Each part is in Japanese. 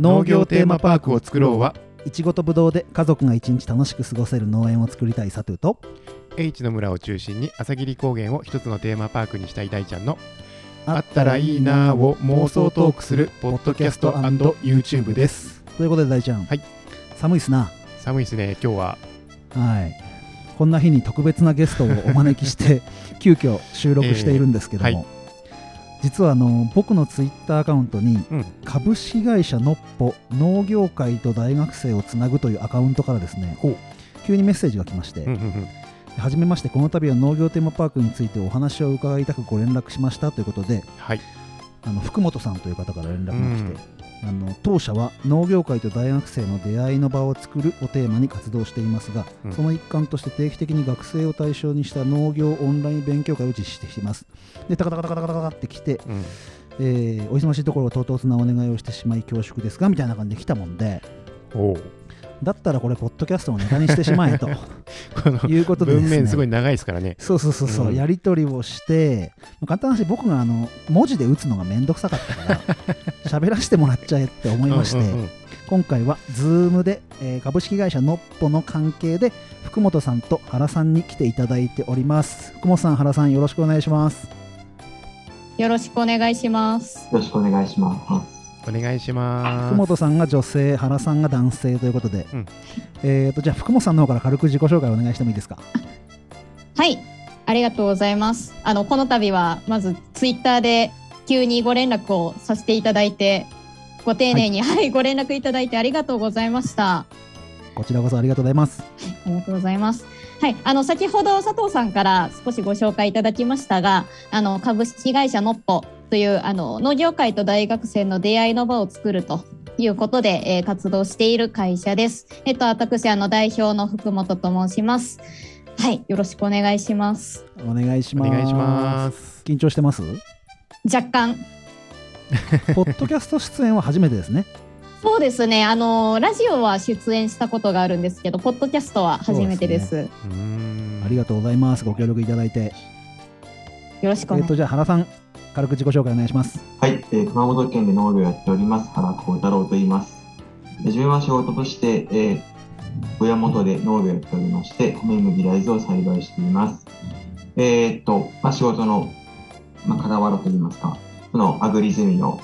農業テーマパークを作ろうはいちごとぶどうで家族が一日楽しく過ごせる農園を作りたいサトゥと H の村を中心に朝霧高原を一つのテーマパークにしたい大ちゃんのあったらいいなぁを妄想トークするポッドキャスト &YouTube です。ということで大ちゃん、はい。寒いっすな。寒いですね今日は。はい。こんな日に特別なゲストをお招きして 急遽収録しているんですけども、えーはい実はあの僕のツイッターアカウントにうん。株式会社のっぽ農業界と大学生をつなぐというアカウントからですね急にメッセージが来まして、うんうんうん。はじめましてこの度は農業テーマパークについてお話を伺いたくご連絡しましたということではいあの福本さんという方から連絡が来て、あの当社は農業界と大学生の出会いの場を作るをテーマに活動していますが、うん。その一環として定期的に学生を対象にした農業オンライン勉強会を実施しています。でタカタカタカタカタカタって来て、うん。えーお忙しいところを唐突なお願いをしてしまい恐縮ですがみたいな感じで来たもんでだったらこれポッドキャストのネタにしてしまえとこ のいうことでです文ね面すごい長いですからねそうそうそうそう、うんやり取りをして、まあ簡単な話、僕があの文字で打つのがめんどくさかったから、喋らせてもらっちゃえって思いまして、うんうんうん今回は Zoom で、えー株式会社のっぽの関係で、福本さんと原さんに来ていただいております。福本さん、原さん、よろしくお願いします。よろしくお願いします。よろしくお願いします。お願いします福本さんが女性、原さんが男性ということで、うんえーとじゃあ、福本さんの方から軽く自己紹介お願いしてもいいですか？はい、ありがとうございます。あのこの度はまずツイッターで急にご連絡をさせていただいて、ご丁寧に、はい、ご連絡いただいてありがとうございました。こちらこそありがとうございます。ありがとうございます。はい、あの先ほど佐藤さんから少しご紹介いただきましたが、あの株式会社のっぽというあの農業界と大学生の出会いの場を作るということで、えー活動している会社です。えっと私あの代表の福本と申します。はい、よろしくお願いします。お願いします。お願いします緊張してます？若干 ポッドキャスト出演は初めてですね。そうですね。あのラジオは出演したことがあるんですけど、ポッドキャストは初めてです。そううーんありがとうございます。ご協力いただいて。よろしくお願いしえっと、じゃあ原さん、軽く自己紹介お願いします。はい、えー熊本県で農業をやっております原幸太郎と言います。で自分は仕事として、えー親元で農業をやっておりまして、米麦大豆を栽培しています。えーっと、まあ、仕事の、まあ、傍らといいますか、そのアグリゼミの、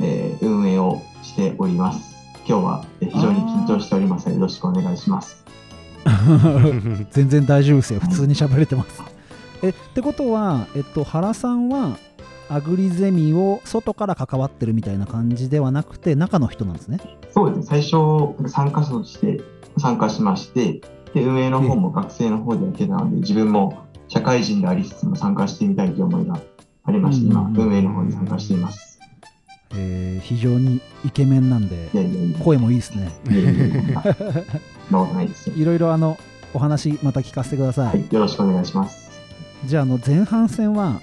えー運営をしております。今日はえー非常に緊張しておりますので、よろしくお願いします。全然大丈夫ですよ。普通に喋れてます。え、ってことは、えっと、原さんは、アグリゼミを外から関わってるみたいな感じではなくて、中の人なんですね。そうですね、最初、参加者として参加しまして、で運営の方も学生の方でやってたので、自分も社会人でありつつも参加してみたいという思いがありまして、今、うん運営の方に参加しています。えー非常にイケメンなんでい、やいやいや、声もいいですね。いろいろあの、お話また聞かせてください。はい、よろしくお願いします。じゃあ、あの、前半戦は、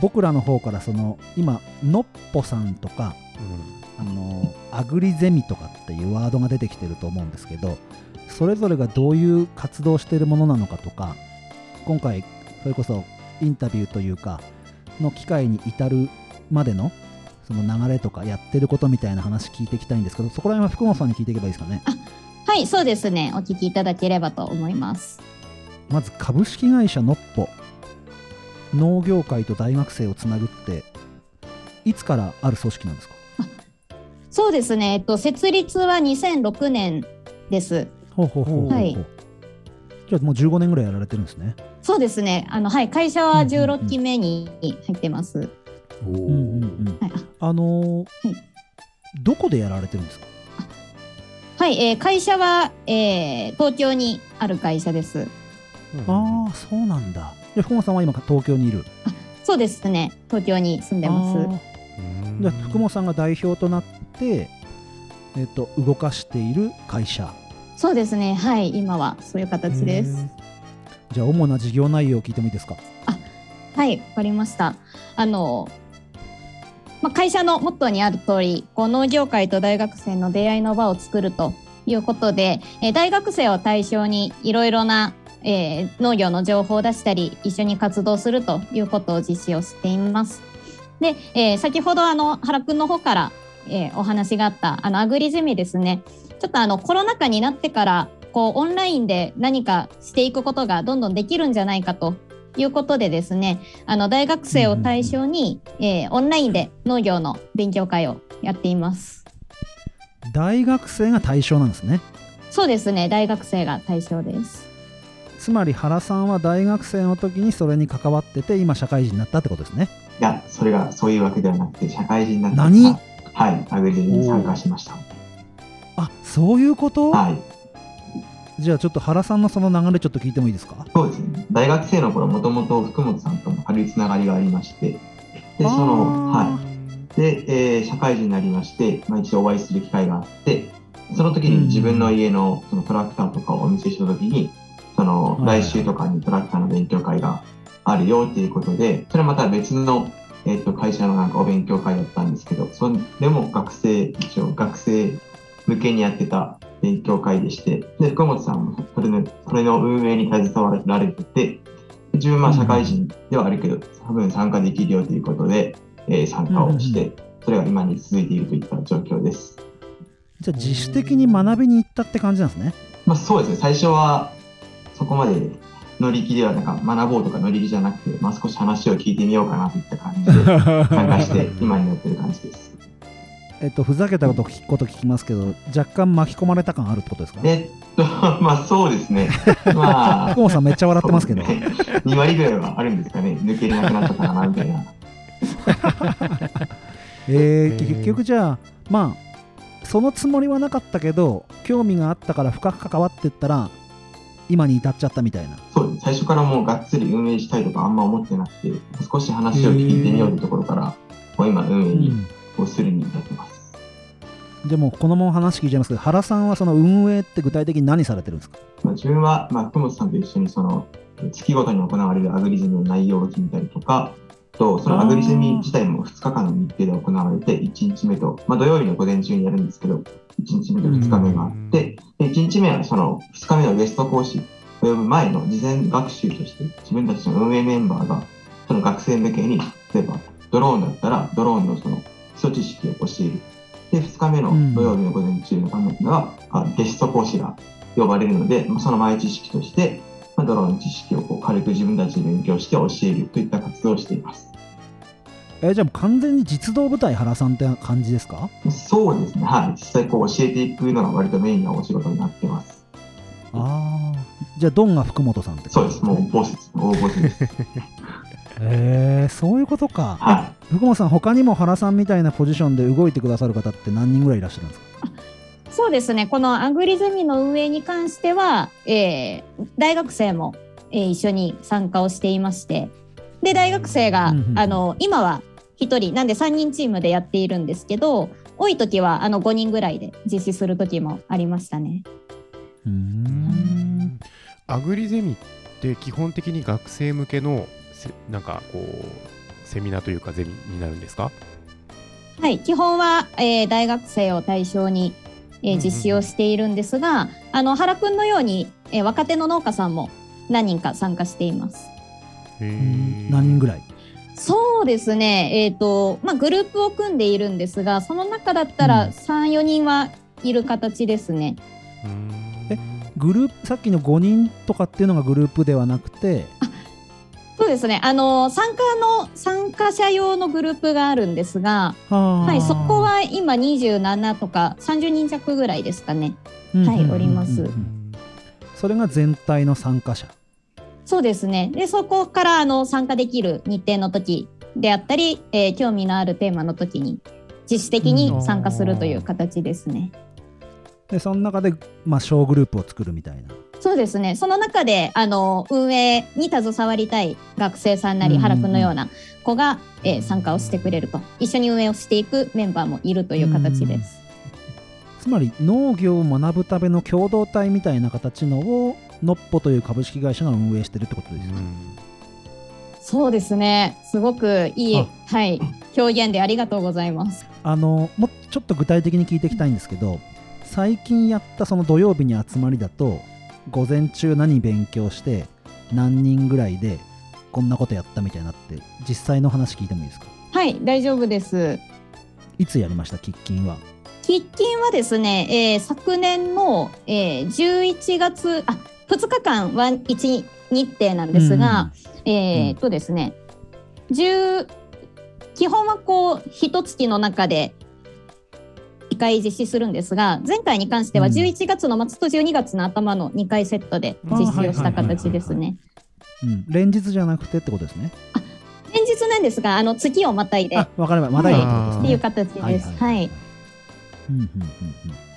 僕らの方からその、今、のっぽさんとか、あのアグリゼミとかっていうワードが出てきてると思うんですけどそれぞれがどういう活動しているものなのかとか今回それこそインタビューというかの機会に至るまでのその流れとかやってることみたいな話聞いていきたいんですけどそこら辺は福本さんに聞いていけばいいですかね？はい、そうですね。お聞きいただければと思います。まず株式会社のっぽ農業界と大学生をつなぐっていつからある組織なんですか？そうですね。えっと設立は2006年です。ほうほうほうはいじゃあもう15年ぐらいやられてるんですねそうですね。あのはい、会社は16期目に入ってます。おうんうんうんはい、あのーはいどこでやられてるんですか？はい、えー会社は、えー東京にある会社です。ああそうなんだで福本さんは今東京にいる？そうですね。東京に住んでます。あーじゃあ福本さんが代表となって、えっと動かしている会社そうですね。はい、今はそういう形です。じゃあ主な事業内容を聞いてもいいですか？はい、わかりました。あの、まあ、会社のモットーにある通り、こう農業界と大学生の出会いの場を作るということで、えー大学生を対象にいろいろな、えー農業の情報を出したり、一緒に活動するということを実施をしています。で、えー先ほどあの原くんの方からえお話があったあのアグリゼミですねちょっとあのコロナ禍になってからこうオンラインで何かしていくことがどんどんできるんじゃないかということでですねあの大学生を対象に、えーオンラインで農業の勉強会をやっています。大学生が対象なんですね。そうですね大学生が対象です。つまり原さんは大学生の時にそれに関わってて今社会人になったってことですね。いや、それがそういうわけではなくて、社会人になってから何？はい、アグリに参加しました。あそういうこと、はい。じゃあちょっと原さんのその流れちょっと聞いてもいいですか？そうですね。大学生の頃、もともと福本さんとも軽いつながりがありまして、で、その、はい。で、えー社会人になりまして、まあ、一度お会いする機会があって、その時に自分の家のそのトラクターとかをお見せした時に、そのはい来週とかにトラクターの勉強会があるよっていうことで、それはまた別の、えっと会社のなんかお勉強会だったんですけど、それも学生、一応学生向けにやってた勉強会でして、で、福本さんもそれのそれの運営に携わられてて、自分は社会人ではあるけど、多分参加できるよということで、えー参加をして、それが今に続いているといった状況です。じゃあ自主的に学びに行ったって感じなんですねまあ、そうですね、最初はそこまで乗り気ではなんか学ぼうとか乗り気じゃなくて、まあ、少し話を聞いてみようかなといった感じで参加して 今になってる感じです。えっとふざけたこと聞くこと聞きますけど若干巻き込まれた感あるってことですか？えっと、まあそうですね。まあ福、本さんめっちゃ笑ってますけど2割ぐらいはあるんですかね。抜けれなくなったかなみたいな。えー、結局じゃあまあそのつもりはなかったけど興味があったから深く関わってったら今に至っちゃったみたいなそうです。最初からもうがっつり運営したいとかあんま思ってなくて、少し話を聞いてみようというところから、もう今運営にこうするに至ってます。じゃあもうこのまま話聞いちゃいますけど原さんはその運営って具体的に何されてるんですか？まあ、自分は、まあ、福本さんと一緒にその月ごとに行われるアグリゼミの内容を決めたりとか、とそのアグリゼミ自体も2日間の日程で行われて、1日目と、まあ、土曜日の午前中にやるんですけど、1日目と2日目があって、で1日目はその2日目のゲスト講師を呼ぶ前の事前学習として、自分たちの運営メンバーがその学生向けに、例えばドローンだったらドローンのその基礎知識を教える。で、2日目の土曜日の午前中のためには、あゲスト講師が呼ばれるので、まあその前知識として、まあドローンの知識をこう軽く自分たちで勉強して教えるといった活動をしています。えーじゃあ完全に実動部隊原さんって感じですか？そうですね。はい。実際こう教えていくのが割とメインなお仕事になってます。ああじゃあドンが福本さんってそうです。もうボスです。大ボスです。へえそういうことか。は福本さん他にも原さんみたいなポジションで動いてくださる方って何人ぐらいいらっしゃるんですか？そうですねこのアグリゼミの運営に関しては、えー大学生も、えー一緒に参加をしていましてで大学生が、うんあの今は1人なんで3人チームでやっているんですけど多い時はあの5人ぐらいで実施する時もありましたね。うーん。アグリゼミって基本的に学生向けのせなんかこうセミナーというかゼミになるんですか？はい、基本は、えー大学生を対象に、えーうんうん実施をしているんですが、あの原くんのように、えー若手の農家さんも何人か参加しています。何人ぐらい？そうですね、えっ、と、まあ、グループを組んでいるんですが、その中だったうん。ら3、4人はいる形ですね。えグループさっきの5人とかっていうのがグループではなくてそうですね、あの参加の参加者用のグループがあるんですが、ははい、そこは今27とか30人弱ぐらいですかね。はいおります。それが全体の参加者。そうですね。で、そこからあの参加できる日程の時であったり、えー興味のあるテーマの時に自主的に参加するという形ですね。でその中で、まあ、小グループを作るみたいなそうですね。その中であの運営に携わりたい学生さんなり原くんのような子が、えー参加をしてくれると、一緒に運営をしていくメンバーもいるという形です。つまり農業を学ぶための共同体みたいな形のをのっぽという株式会社が運営してるってことですよね。そうですね。すごくいいあはい表現でありがとうございます。あのもうちょっと具体的に聞いていきたいんですけど最近やったその土曜日に集まりだと午前中何勉強して何人ぐらいでこんなことやったみたいになって実際の話聞いてもいいですか？はい、大丈夫です。いつやりました？喫緊は。喫緊はですね、えー昨年の、えー11月あ2日間は1日程なんですが、えーっとですね、10基本はこう一月の中で2回実施するんですが前回に関してはうん。11月の末と12月の頭の2回セットで実施をした形ですね。うん、連日じゃなくてってことですね。連日なんですがあの月をまたいでわかりました。まだいいっていう形です。はい。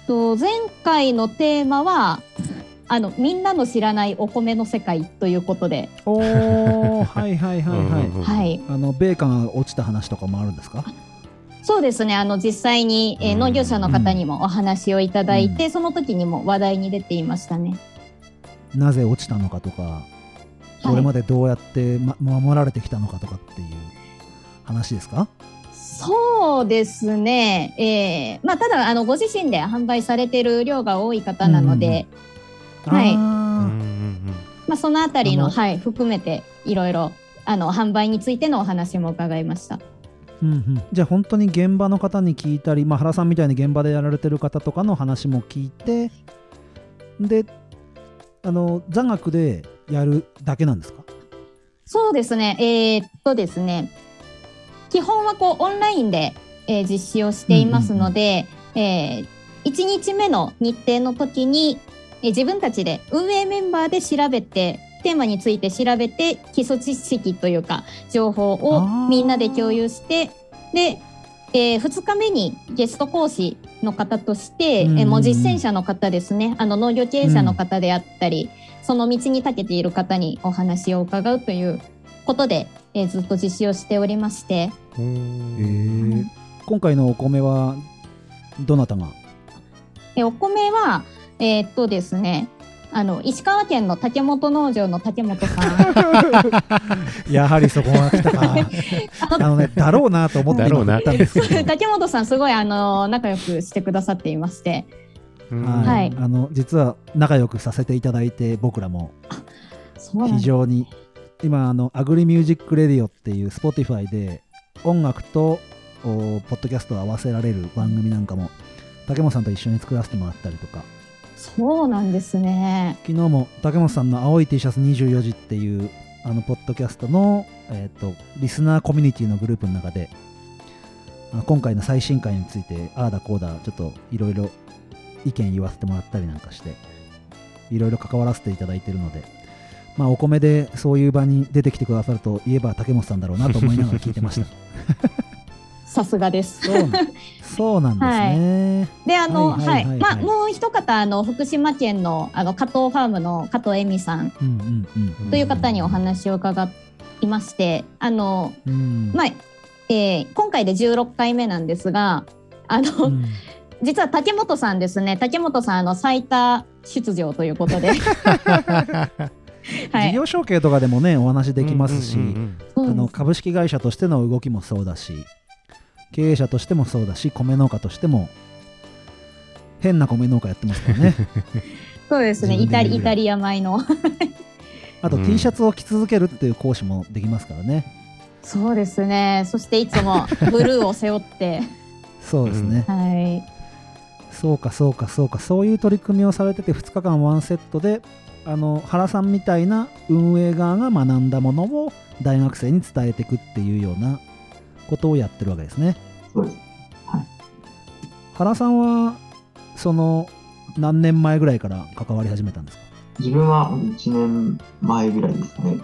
前回のテーマはあのみんなの知らないお米の世界ということで、うん、おーはいはいはいはい、う んはい、あの米価が落ちた話とかもあるんですか？そうですね。あの実際に、えーうん。農業者の方にもお話をいただいて、その時にも話題に出ていましたね。なぜ落ちたのかとかこれまでどうやって、ま、守られてきたのかとかっていう話ですか？そうですね、えーまあ、ただあのご自身で販売されている量が多い方なので、はい。まあ、そのあたりのはい、含めていろいろあの販売についてのお話も伺いました。うんうん、じゃあ本当に現場の方に聞いたり、まあ、原さんみたいに現場でやられてる方とかの話も聞いてであの座学でやるだけなんですか？そうですね、えーっとですね、基本はこうオンラインで、えー実施をしていますので、え1日目の日程の時に、えー自分たちで運営メンバーで調べて、テーマについて調べて、基礎知識というか、情報をみんなで共有して、で、え2日目にゲスト講師の方として、うんうんうん。えーもう実践者の方ですね、あの農業経営者の方であったり、その道に長けている方にお話を伺うということで、えーずっと実施をしておりまして、え今回のお米はどなたが？えーお米は、えーっとですね、あの石川県の竹本農場の竹本さん。やはりそこが来たか。あのねだろうなと思ってたんですけど。竹本さんすごいあの仲良くしてくださっていまして。うん。はいはい。あの実は仲良くさせていただいて僕らも。非常に今あのアグリミュージックレディオっていう Spotify で音楽とおポッドキャストを合わせられる番組なんかも竹本さんと一緒に作らせてもらったりとかそうなんですね。昨日も竹本さんの「青い T シャツ24時」っていうあのポッドキャストの、えー、とリスナーコミュニティのグループの中で今回の最新回についてああだこうだちょっといろいろ意見言わせてもらったりなんかしていろいろ関わらせていただいてるのでまあお米でそういう場に出てきてくださるといえば竹本さんだろうなと思いながら聞いてました。さすがです。そうなそうなんですね、であのはいいははいはい。はい。まあもう一方あの福島県のあの加藤ファームの加藤恵美さん。という方にお話を伺いましてあのうん。まあ、えー今回で16回目なんですがあの、うん。実は竹本さんですね。竹本さんあの最多出場ということで、は事い、業承継とかでもねお話できますし、うんうん。そうです。あの株式会社としての動きもそうだし経営者としてもそうだし米農家としても変な米農家やってますからね。そうですね。イタリイタリア米の。あとうん。T シャツを着続けるっていう講師もできますからね。そうですね。そしていつも ブルーを背負って。そうですね、はい。そうかそうかそうか。そういう取り組みをされてて2日間ワンセットであの原さんみたいな運営側が学んだものを大学生に伝えていくっていうようなことをやってるわけですね。そうです。原さんはその何年前ぐらいから関わり始めたんですか？自分は1年前ぐらいですかね。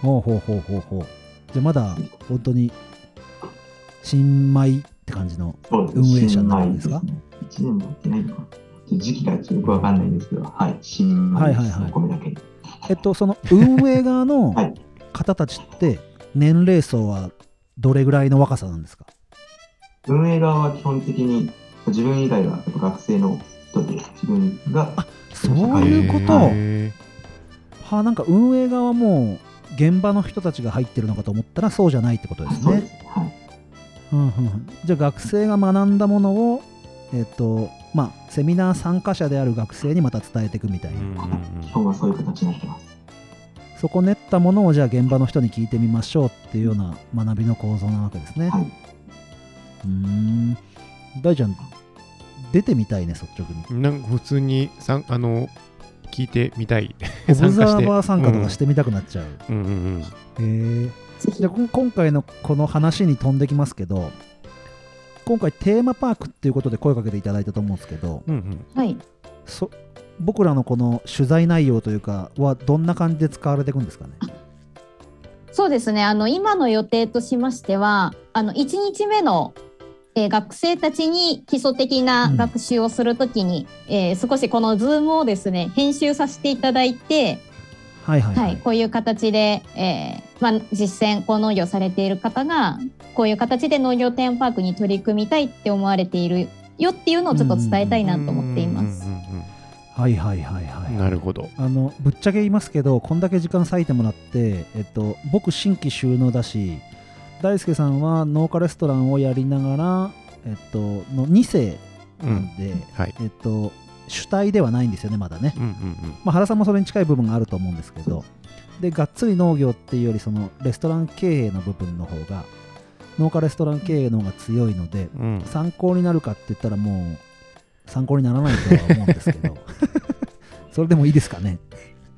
ほうほうほうほうほう。じゃあまだ本当に新米って感じの運営者になるんですか？新米ね。1年もやってないのか時期がちょっとよくわかんないんですけど、はい、新米です、はいはいはいお米だけ。に。えっとその運営側の はい。方たちって年齢層はどれぐらいの若さなんですか？運営側は基本的に自分以外は学生の人で、自分が、そういうこと、へはあなんか運営側も現場の人たちが入ってるのかと思ったらそうじゃないってことですね。そうです。はい。うんうんうん。じゃあ学生が学んだものをえっとまあセミナー参加者である学生にまた伝えていくみたいな、基本はそういう形になってます。そこ練ったものをじゃあ現場の人に聞いてみましょうっていうような学びの構造なわけですね。はい。うーん。大ちゃん出てみたいね率直に。なんか普通にさんあの聞いてみたい。オブザ参加してーバー参加とかしてみたくなっちゃう、うん。うんうん。へえじゃあ今回のこの話に飛んできますけど今回テーマパークっていうことで声かけていただいたと思うんですけどうんうん。はい。そ僕らのこの取材内容というかはどんな感じで使われていくんですかね？そうですね。あの今の予定としましては、あの1日目の、えー学生たちに基礎的な学習をするときに、えー少しこの Zoom をですね編集させていただいて、はいはいは、はいい、こういう形で、えーまあ、実践こう農業されている方がこういう形で農業テーマパークに取り組みたいって思われているよっていうのをちょっと伝えたいなと思っています。うんうんうんはいはいはいはい。うんなるほど。あのぶっちゃけ言いますけどこんだけ時間割いてもらって、えっと、僕新規収納だし大輔さんは農家レストランをやりながら、えっと、の2世なんで、はい。えっと、主体ではないんですよねまだね、うんうんまあ、原さんもそれに近い部分があると思うんですけどでがっつり農業っていうよりそのレストラン経営の部分の方が農家レストラン経営の方が強いのでうんうん。参考になるかって言ったらもう参考にならないとは思うんですけど。それでもいいですかね。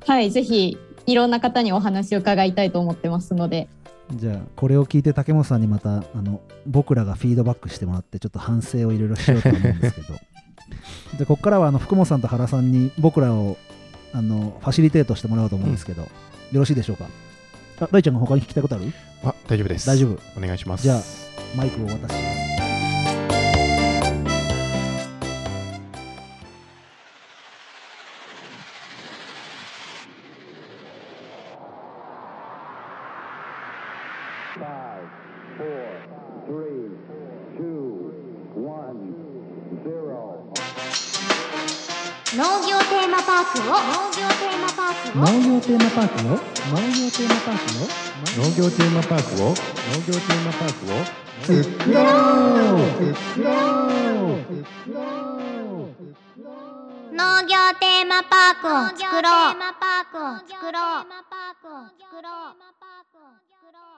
はい、ぜひいろんな方にお話を伺いたいと思ってますので、じゃあこれを聞いて竹本さんにまたあの僕らがフィードバックしてもらってちょっと反省をいろいろしようと思うんですけど。じゃあここからはあの福本さんと原さんに僕らをあのファシリテートしてもらおうと思うんですけど、よろしいでしょうか？あ大ちゃんが他に聞きたいことある？あ大丈夫です。大丈夫。お願いします。じゃあマイクをお渡し農業テーマパークを農業テーマパークを農業テーマパークを農業テーマパークを農業テーマパークを農業テーマパークを作ろう。